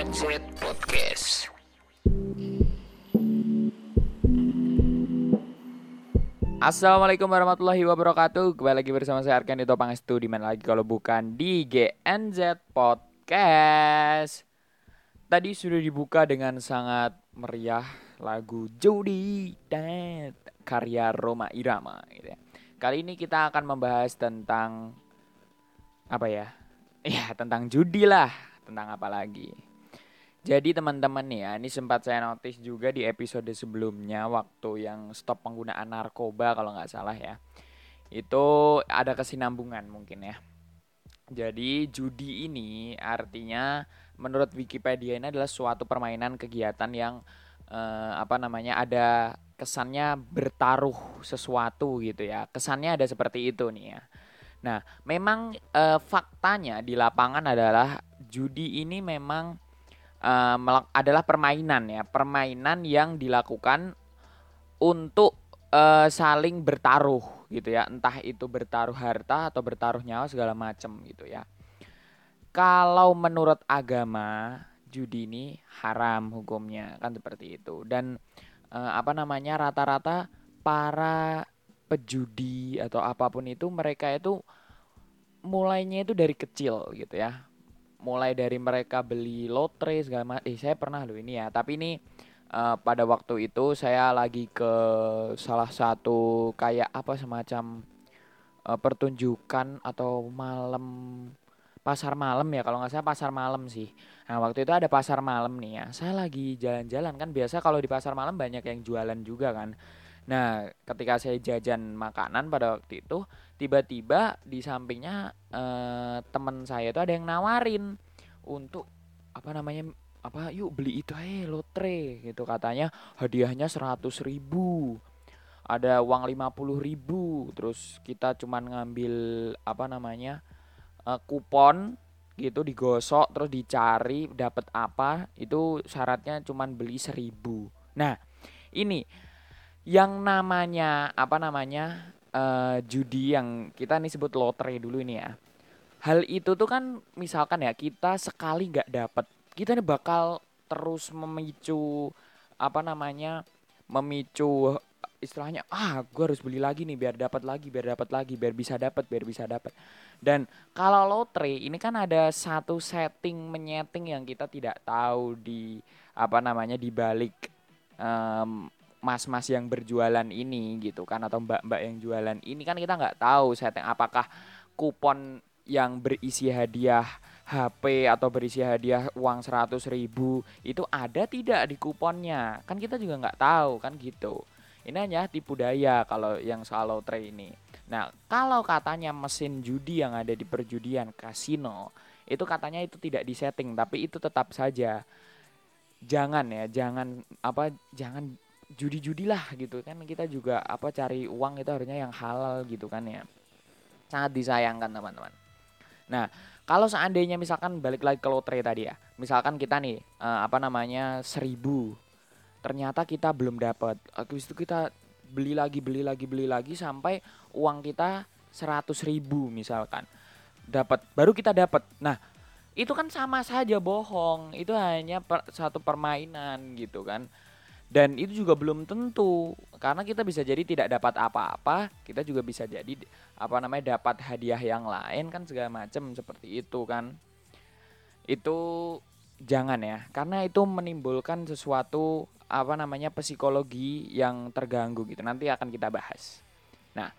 GNZ Podcast. Assalamualaikum warahmatullahi wabarakatuh Kembali lagi bersama saya Arkan Dito Pangestu di mana lagi kalau bukan di GNZ Podcast Tadi sudah dibuka dengan sangat meriah lagu Jody dan karya Roma Irama gitu ya. Kali ini kita akan membahas tentang apa ya? Ya tentang judi lah, tentang apa lagi? Jadi teman-teman nih ya, ini sempat saya notice juga di episode sebelumnya waktu yang stop penggunaan narkoba kalau nggak salah ya. Itu ada kesinambungan mungkin ya. Jadi judi ini artinya menurut Wikipedia ini adalah suatu permainan kegiatan yang eh, apa namanya ada kesannya bertaruh sesuatu gitu ya. Kesannya ada seperti itu nih ya. Nah, memang eh, faktanya di lapangan adalah judi ini memang melak- adalah permainan ya, permainan yang dilakukan untuk eh, saling bertaruh gitu ya, entah itu bertaruh harta atau bertaruh nyawa segala macam gitu ya. Kalau menurut agama judi ini haram hukumnya kan seperti itu dan eh, apa namanya rata-rata para pejudi atau apa pun itu mereka itu mulainya itu dari kecil gitu ya mulai dari mereka beli lotre segala macam. Eh saya pernah loh ini ya. Tapi ini eh, pada waktu itu saya lagi ke salah satu kayak apa semacam eh, pertunjukan atau malam pasar malam ya kalau nggak salah pasar malam sih. Nah waktu itu ada pasar malam nih ya. Saya lagi jalan-jalan kan biasa kalau di pasar malam banyak yang jualan juga kan. Nah ketika saya jajan makanan pada waktu itu tiba-tiba di sampingnya eh, teman saya itu ada yang nawarin untuk apa namanya apa yuk beli itu eh lotre gitu katanya. Hadiahnya 100.000 ribu ada uang 50.000 ribu terus kita cuman ngambil apa namanya eh, kupon gitu digosok terus dicari dapat apa itu syaratnya cuman beli 1000 nah ini yang namanya apa namanya eh, judi yang kita nih sebut lotre dulu ini ya. Hal itu tuh kan misalkan ya kita sekali nggak dapat, kita nih bakal terus memicu apa namanya memicu istilahnya ah gue harus beli lagi nih biar dapat lagi biar dapat lagi biar bisa dapat biar bisa dapat dan kalau lotre ini kan ada satu setting menyeting yang kita tidak tahu di apa namanya di balik em, mas-mas yang berjualan ini gitu kan atau mbak-mbak yang jualan ini kan kita nggak tahu setting apakah kupon yang berisi hadiah HP atau berisi hadiah uang 100.000 ribu itu ada tidak di kuponnya? Kan kita juga nggak tahu kan gitu. Ini hanya tipu daya kalau yang soal lotre ini. Nah kalau katanya mesin judi yang ada di perjudian kasino itu katanya itu tidak disetting tapi itu tetap saja. Jangan ya jangan apa jangan judi-judi lah gitu kan. Kita juga apa cari uang itu harusnya yang halal gitu kan ya. Sangat disayangkan teman-teman. Nah kalau seandainya misalkan balik lagi ke lotre tadi ya. Misalkan kita nih eh, apa namanya seribu. Ternyata kita belum dapat habis itu kita beli lagi beli lagi beli lagi sampai uang kita seratus ribu misalkan. Dapat baru kita dapat nah itu kan sama saja bohong. Itu hanya per- satu permainan gitu kan dan itu juga belum tentu. Karena kita bisa jadi tidak dapat apa-apa kita juga bisa jadi apa namanya dapat hadiah yang lain kan segala macam seperti itu kan. Itu jangan ya karena itu menimbulkan sesuatu apa namanya psikologi yang terganggu gitu. Nanti akan kita bahas. Nah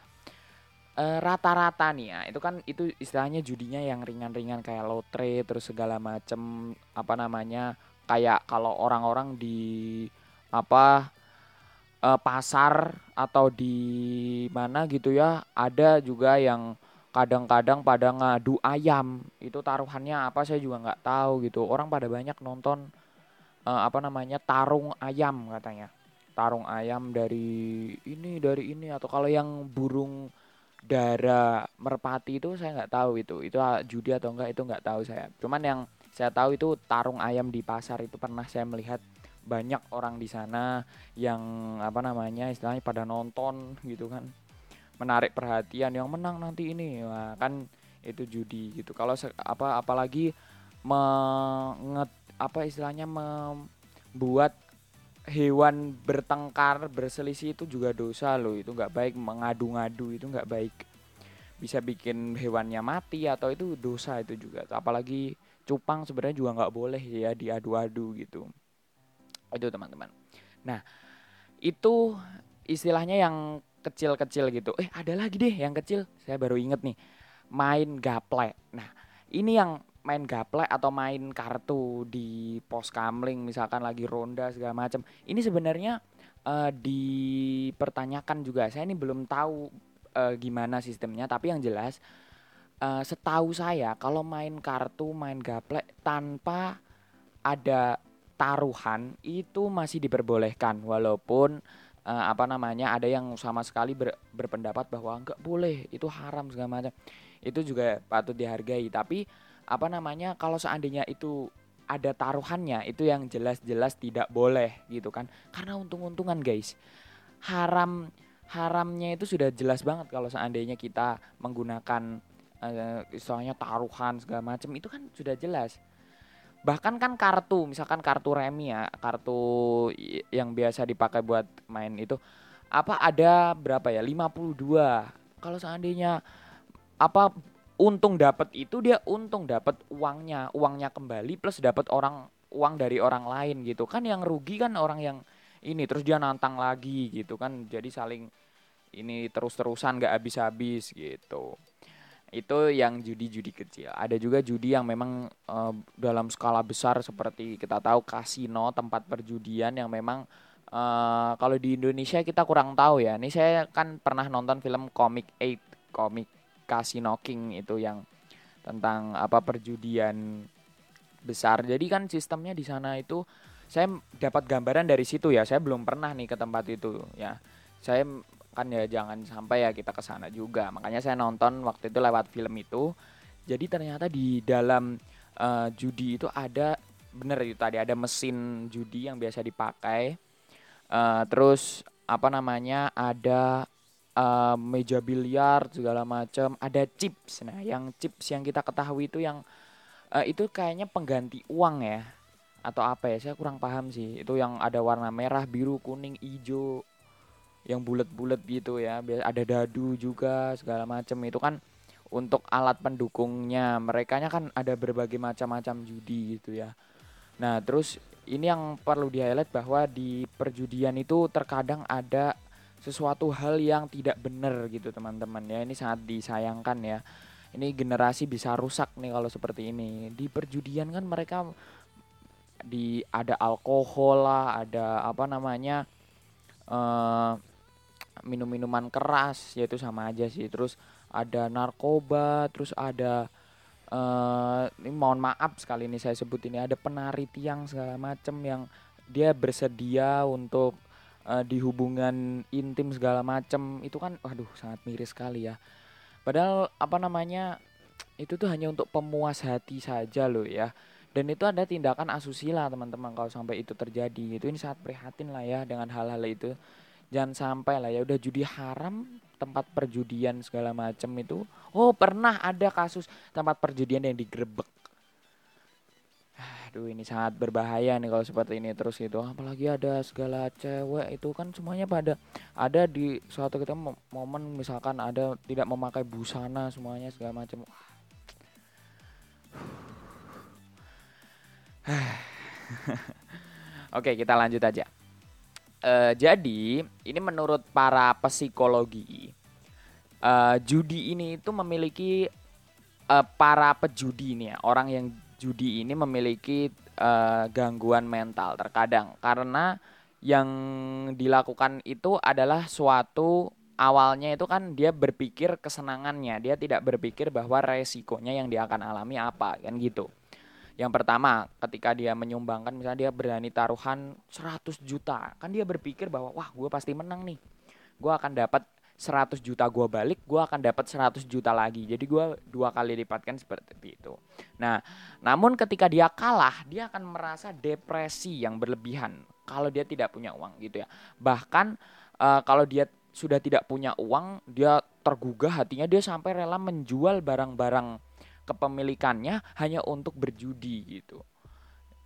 eh, rata-rata nih ya itu kan itu istilahnya judinya yang ringan-ringan kayak lotre terus segala macem apa namanya kayak kalau orang-orang di apa eh, pasar atau di mana gitu ya ada juga yang kadang-kadang pada ngadu ayam. Itu taruhannya apa saya juga nggak tahu gitu. Orang pada banyak nonton eh, apa namanya tarung ayam katanya. Tarung ayam dari ini dari ini atau kalau yang burung dara merpati itu saya nggak tahu itu. Itu ah, judi atau enggak itu nggak tahu saya. Cuman yang saya tahu itu tarung ayam di pasar itu pernah saya melihat banyak orang di sana yang apa namanya istilahnya pada nonton gitu kan. Menarik perhatian yang menang nanti ini. Wah, kan itu judi gitu. Kalau apa apalagi menget apa istilahnya membuat hewan bertengkar berselisih itu juga dosa loh. Itu nggak baik mengadu-ngadu itu nggak baik. Bisa bikin hewannya mati atau itu dosa itu juga. Apalagi cupang sebenarnya juga nggak boleh ya diadu-adu gitu itu teman-teman. Nah itu istilahnya yang kecil-kecil gitu. Eh ada lagi deh yang kecil. Saya baru inget nih. Main gaple nah ini yang main gaple atau main kartu di pos kamling misalkan lagi ronda segala macam ini sebenarnya eh, dipertanyakan juga. Saya ini belum tahu eh, gimana sistemnya. Tapi yang jelas eh, setahu saya kalau main kartu main gaple tanpa ada taruhan itu masih diperbolehkan walaupun eh, apa namanya ada yang sama sekali ber- berpendapat bahwa nggak boleh itu haram segala macam. Itu juga patut dihargai tapi apa namanya kalau seandainya itu ada taruhannya itu yang jelas-jelas tidak boleh gitu kan. Karena untung-untungan guys. Haram haramnya itu sudah jelas banget kalau seandainya kita menggunakan eh, istilahnya taruhan segala macam itu kan sudah jelas bahkan kan kartu misalkan kartu remi ya kartu yang biasa dipakai buat main itu apa ada berapa ya? 52 kalau seandainya apa untung dapat itu dia untung dapat uangnya uangnya kembali plus dapat orang uang dari orang lain gitu. Kan yang rugi kan orang yang ini terus dia nantang lagi gitu kan. Jadi saling ini terus-terusan nggak habis-habis gitu itu yang judi-judi kecil ada juga judi yang memang eh, dalam skala besar seperti kita tahu kasino tempat perjudian yang memang eh, kalau di Indonesia kita kurang tahu ya ini saya kan pernah nonton film Comic 8 Comic Casino King itu yang tentang apa perjudian besar. Jadi kan sistemnya di sana itu saya dapat gambaran dari situ ya. Saya belum pernah nih ke tempat itu ya. Saya kan ya jangan sampai ya kita ke sana juga. Makanya saya nonton waktu itu lewat film itu. Jadi ternyata di dalam eh, judi itu ada bener itu tadi ada mesin judi yang biasa dipakai. Eh, terus apa namanya ada eh, meja biliar segala macam ada chips nah yang chips yang kita ketahui itu yang eh, itu kayaknya pengganti uang ya atau apa ya saya kurang paham sih itu yang ada warna merah biru kuning hijau yang bulat-bulat gitu ya. Ada dadu juga segala macam itu kan untuk alat pendukungnya. Mereka kan ada berbagai macam-macam judi gitu ya. Nah terus ini yang perlu di highlight bahwa di perjudian itu terkadang ada sesuatu hal yang tidak benar gitu teman-teman ya. Ini sangat disayangkan ya. Ini generasi bisa rusak nih kalau seperti ini. Di perjudian kan mereka di ada alkohol lah ada apa namanya eh minum-minuman keras yaitu sama aja sih. Terus ada narkoba terus ada eh ini mohon maaf sekali ini saya sebut ini ada penari tiang segala macam yang dia bersedia untuk eh, di hubungan intim segala macam itu kan waduh sangat miris sekali ya. Padahal apa namanya itu tuh hanya untuk pemuas hati saja loh ya. Dan itu ada tindakan asusila teman-teman kalau sampai itu terjadi. Itu ini sangat prihatin lah ya dengan hal-hal itu jangan sampai lah ya udah judi haram tempat perjudian segala macam itu oh pernah ada kasus tempat perjudian yang digerebek Waduh ini sangat berbahaya nih kalau seperti ini terus gitu. Apalagi ada segala cewek itu kan semuanya pada ada di suatu kita mo- momen misalkan ada tidak memakai busana semuanya segala macam. Oke kita lanjut aja. Eh, jadi ini menurut para psikologi eh, judi ini itu memiliki eh, para pejudi ini ya orang yang judi ini memiliki eh, gangguan mental terkadang. Karena yang dilakukan itu adalah suatu awalnya itu kan dia berpikir kesenangannya dia tidak berpikir bahwa resikonya yang dia akan alami apa kan gitu yang pertama ketika dia menyumbangkan misalnya dia berani taruhan 100 juta kan dia berpikir bahwa wah gue pasti menang nih. Gue akan dapat 100 juta gue balik gue akan dapat 100 juta lagi. Jadi gue dua kali lipatkan seperti itu. Nah namun ketika dia kalah dia akan merasa depresi yang berlebihan kalau dia tidak punya uang gitu ya. Bahkan eh, kalau dia sudah tidak punya uang dia tergugah hatinya dia sampai rela menjual barang-barang kepemilikannya hanya untuk berjudi gitu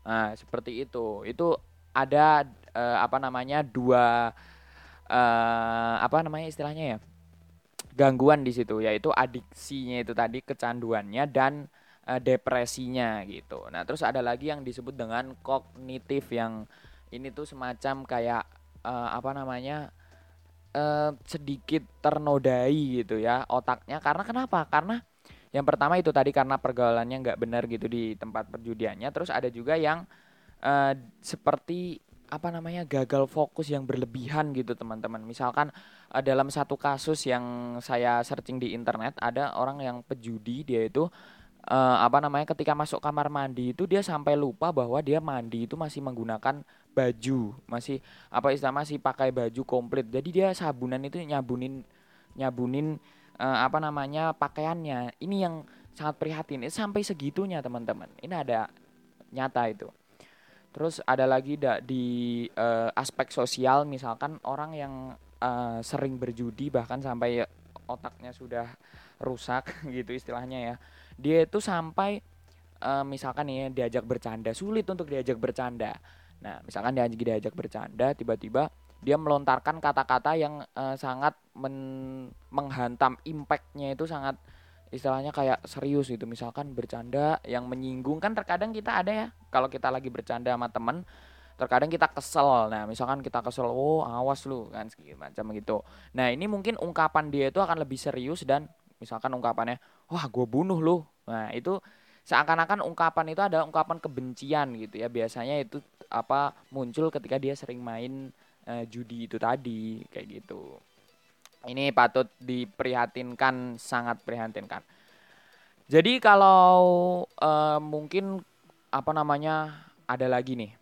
nah seperti itu itu ada eh, apa namanya dua eh apa namanya istilahnya ya gangguan di situ yaitu adiksinya itu tadi kecanduannya dan eh, depresinya gitu. Nah, terus ada lagi yang disebut dengan kognitif yang ini tuh semacam kayak eh, apa namanya? eh sedikit ternodai gitu ya otaknya karena kenapa? Karena yang pertama itu tadi karena pergaulannya nggak benar gitu di tempat perjudiannya. Terus ada juga yang eh, seperti apa namanya gagal fokus yang berlebihan gitu teman-teman. Misalkan eh, dalam satu kasus yang saya searching di internet ada orang yang pejudi dia itu eh, apa namanya ketika masuk kamar mandi itu dia sampai lupa bahwa dia mandi itu masih menggunakan baju, masih apa istilah masih pakai baju komplit. Jadi dia sabunan itu nyabunin nyabunin eh, apa namanya pakaiannya. Ini yang sangat prihatin. Ini sampai segitunya teman-teman. Ini ada nyata itu. Terus ada lagi da, di eh, aspek sosial misalkan orang yang eh, sering berjudi bahkan sampai otaknya sudah rusak gitu istilahnya ya. Dia itu sampai eh, misalkan ya, diajak bercanda sulit untuk diajak bercanda. Nah, misalkan diajak diajak bercanda tiba-tiba dia melontarkan kata-kata yang eh, sangat men- menghantam impactnya itu sangat istilahnya kayak serius gitu. Misalkan bercanda yang menyinggung. Kan terkadang kita ada ya kalau kita lagi bercanda sama temen terkadang kita kesel. Nah misalkan kita kesel oh awas lu kan segala macam gitu. Nah ini mungkin ungkapan dia itu akan lebih serius dan misalkan ungkapannya wah gue bunuh lu. Nah itu seakan-akan ungkapan itu ada ungkapan kebencian gitu ya. Biasanya itu apa muncul ketika dia sering main eh, judi itu tadi kayak gitu. Ini patut diprihatinkan sangat prihatinkan. Jadi kalau eh, mungkin apa namanya ada lagi nih.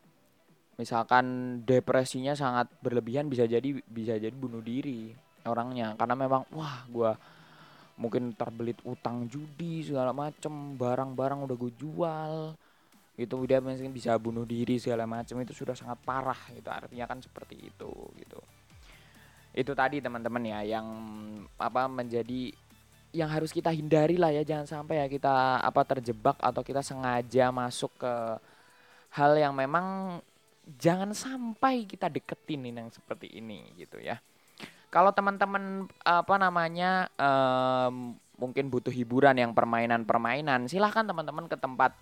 Misalkan depresinya sangat berlebihan bisa jadi bisa jadi bunuh diri orangnya. Karena memang wah gua mungkin terbelit utang judi segala macem barang-barang udah gue jual itu dia mungkin bisa bunuh diri segala macam itu sudah sangat parah gitu. Artinya kan seperti itu gitu. Itu tadi teman-teman ya yang apa menjadi yang harus kita hindari lah ya. Jangan sampai ya kita apa terjebak atau kita sengaja masuk ke hal yang memang jangan sampai kita deketin yang seperti ini gitu ya. Kalau teman-teman apa namanya em, mungkin butuh hiburan yang permainan-permainan silahkan teman-teman ke tempat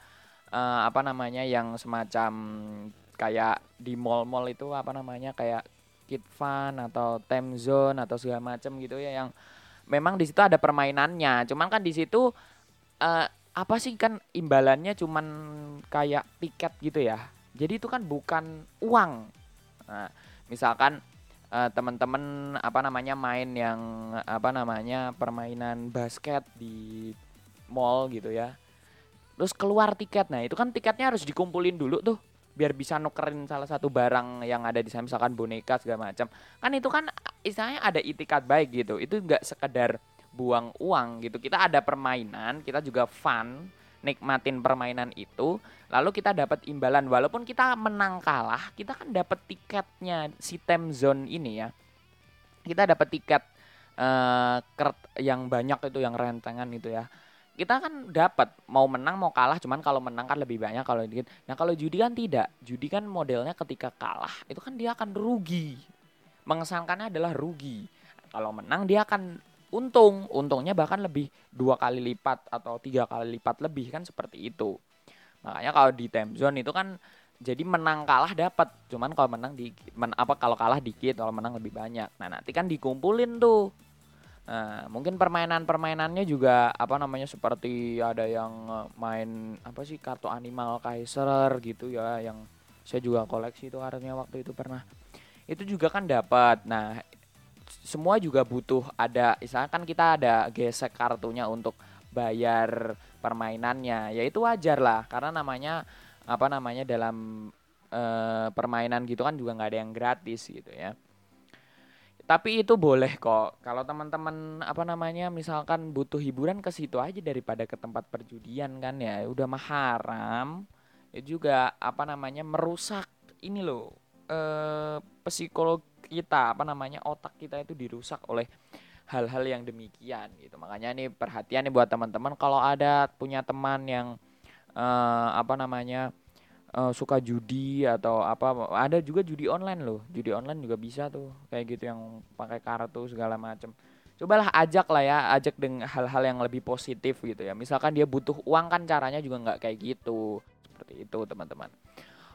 eh, apa namanya yang semacam kayak di mall-mall itu apa namanya kayak Kid Fun atau Time Zone atau segala macam gitu ya yang memang di situ ada permainannya. Cuman kan di situ eh, apa sih kan imbalannya cuman kayak tiket gitu ya. Jadi itu kan bukan uang. Nah, misalkan eh, teman-teman apa namanya main yang apa namanya permainan basket di mall gitu ya terus keluar tiket. Nah itu kan tiketnya harus dikumpulin dulu tuh biar bisa nukerin salah satu barang yang ada di sana misalkan boneka segala macam. Kan itu kan istilahnya ada itikat baik gitu. Itu nggak sekedar buang uang gitu. Kita ada permainan kita juga fun nikmatin permainan itu. Lalu kita dapat imbalan. Walaupun kita menang kalah kita kan dapat tiketnya si time zone ini ya. Kita dapat tiket eh kert yang banyak itu yang rentengan itu ya kita kan dapat mau menang mau kalah cuman kalau menang kan lebih banyak kalau dikit. Nah kalau judi kan tidak. Judi kan modelnya ketika kalah itu kan dia akan rugi. Mengesankannya adalah rugi. Kalau menang dia akan untung. Untungnya bahkan lebih dua kali lipat atau tiga kali lipat lebih kan seperti itu. Makanya kalau di time zone itu kan jadi menang kalah dapat cuman kalau menang di men, apa kalau kalah dikit kalau menang lebih banyak. Nah nanti kan dikumpulin tuh Nah, mungkin permainan-permainannya juga apa namanya seperti ada yang eh, main apa sih kartu animal Kaiser gitu ya yang saya juga koleksi itu kartunya waktu itu pernah. Itu juga kan dapat. Nah, semua juga butuh ada misalkan kita ada gesek kartunya untuk bayar permainannya. Ya itu wajar lah karena namanya apa namanya dalam eh, permainan gitu kan juga nggak ada yang gratis gitu ya tapi itu boleh kok. Kalau teman-teman apa namanya misalkan butuh hiburan ke situ aja daripada ke tempat perjudian kan ya. Udah mah haram ya juga apa namanya merusak ini loh eh psikolog kita apa namanya otak kita itu dirusak oleh hal-hal yang demikian gitu. Makanya nih perhatian nih buat teman-teman kalau ada punya teman yang eh apa namanya eh, suka judi atau apa ada juga judi online loh judi online juga bisa tuh kayak gitu yang pakai kartu segala macem. Cobalah ajak lah ya ajak dengan hal-hal yang lebih positif gitu ya. Misalkan dia butuh uang kan caranya juga nggak kayak gitu. Seperti itu teman-teman.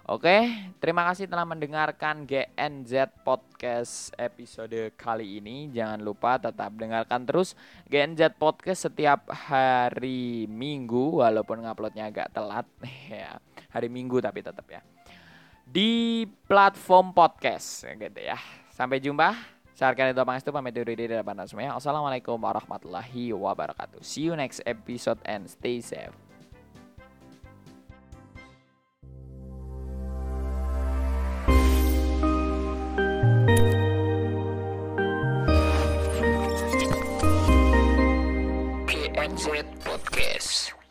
Oke, terima kasih telah mendengarkan GNZ Podcast episode kali ini. Jangan lupa tetap dengarkan terus GNZ Podcast setiap hari Minggu, walaupun nguploadnya agak telat. Ya. Hari Minggu tapi tetap ya. Di platform podcast gitu ya. Sampai jumpa. Saya Arkan itu Pangestu pamit diri dari depan semuanya. Assalamualaikum warahmatullahi wabarakatuh. See you next episode and stay safe. Podcast.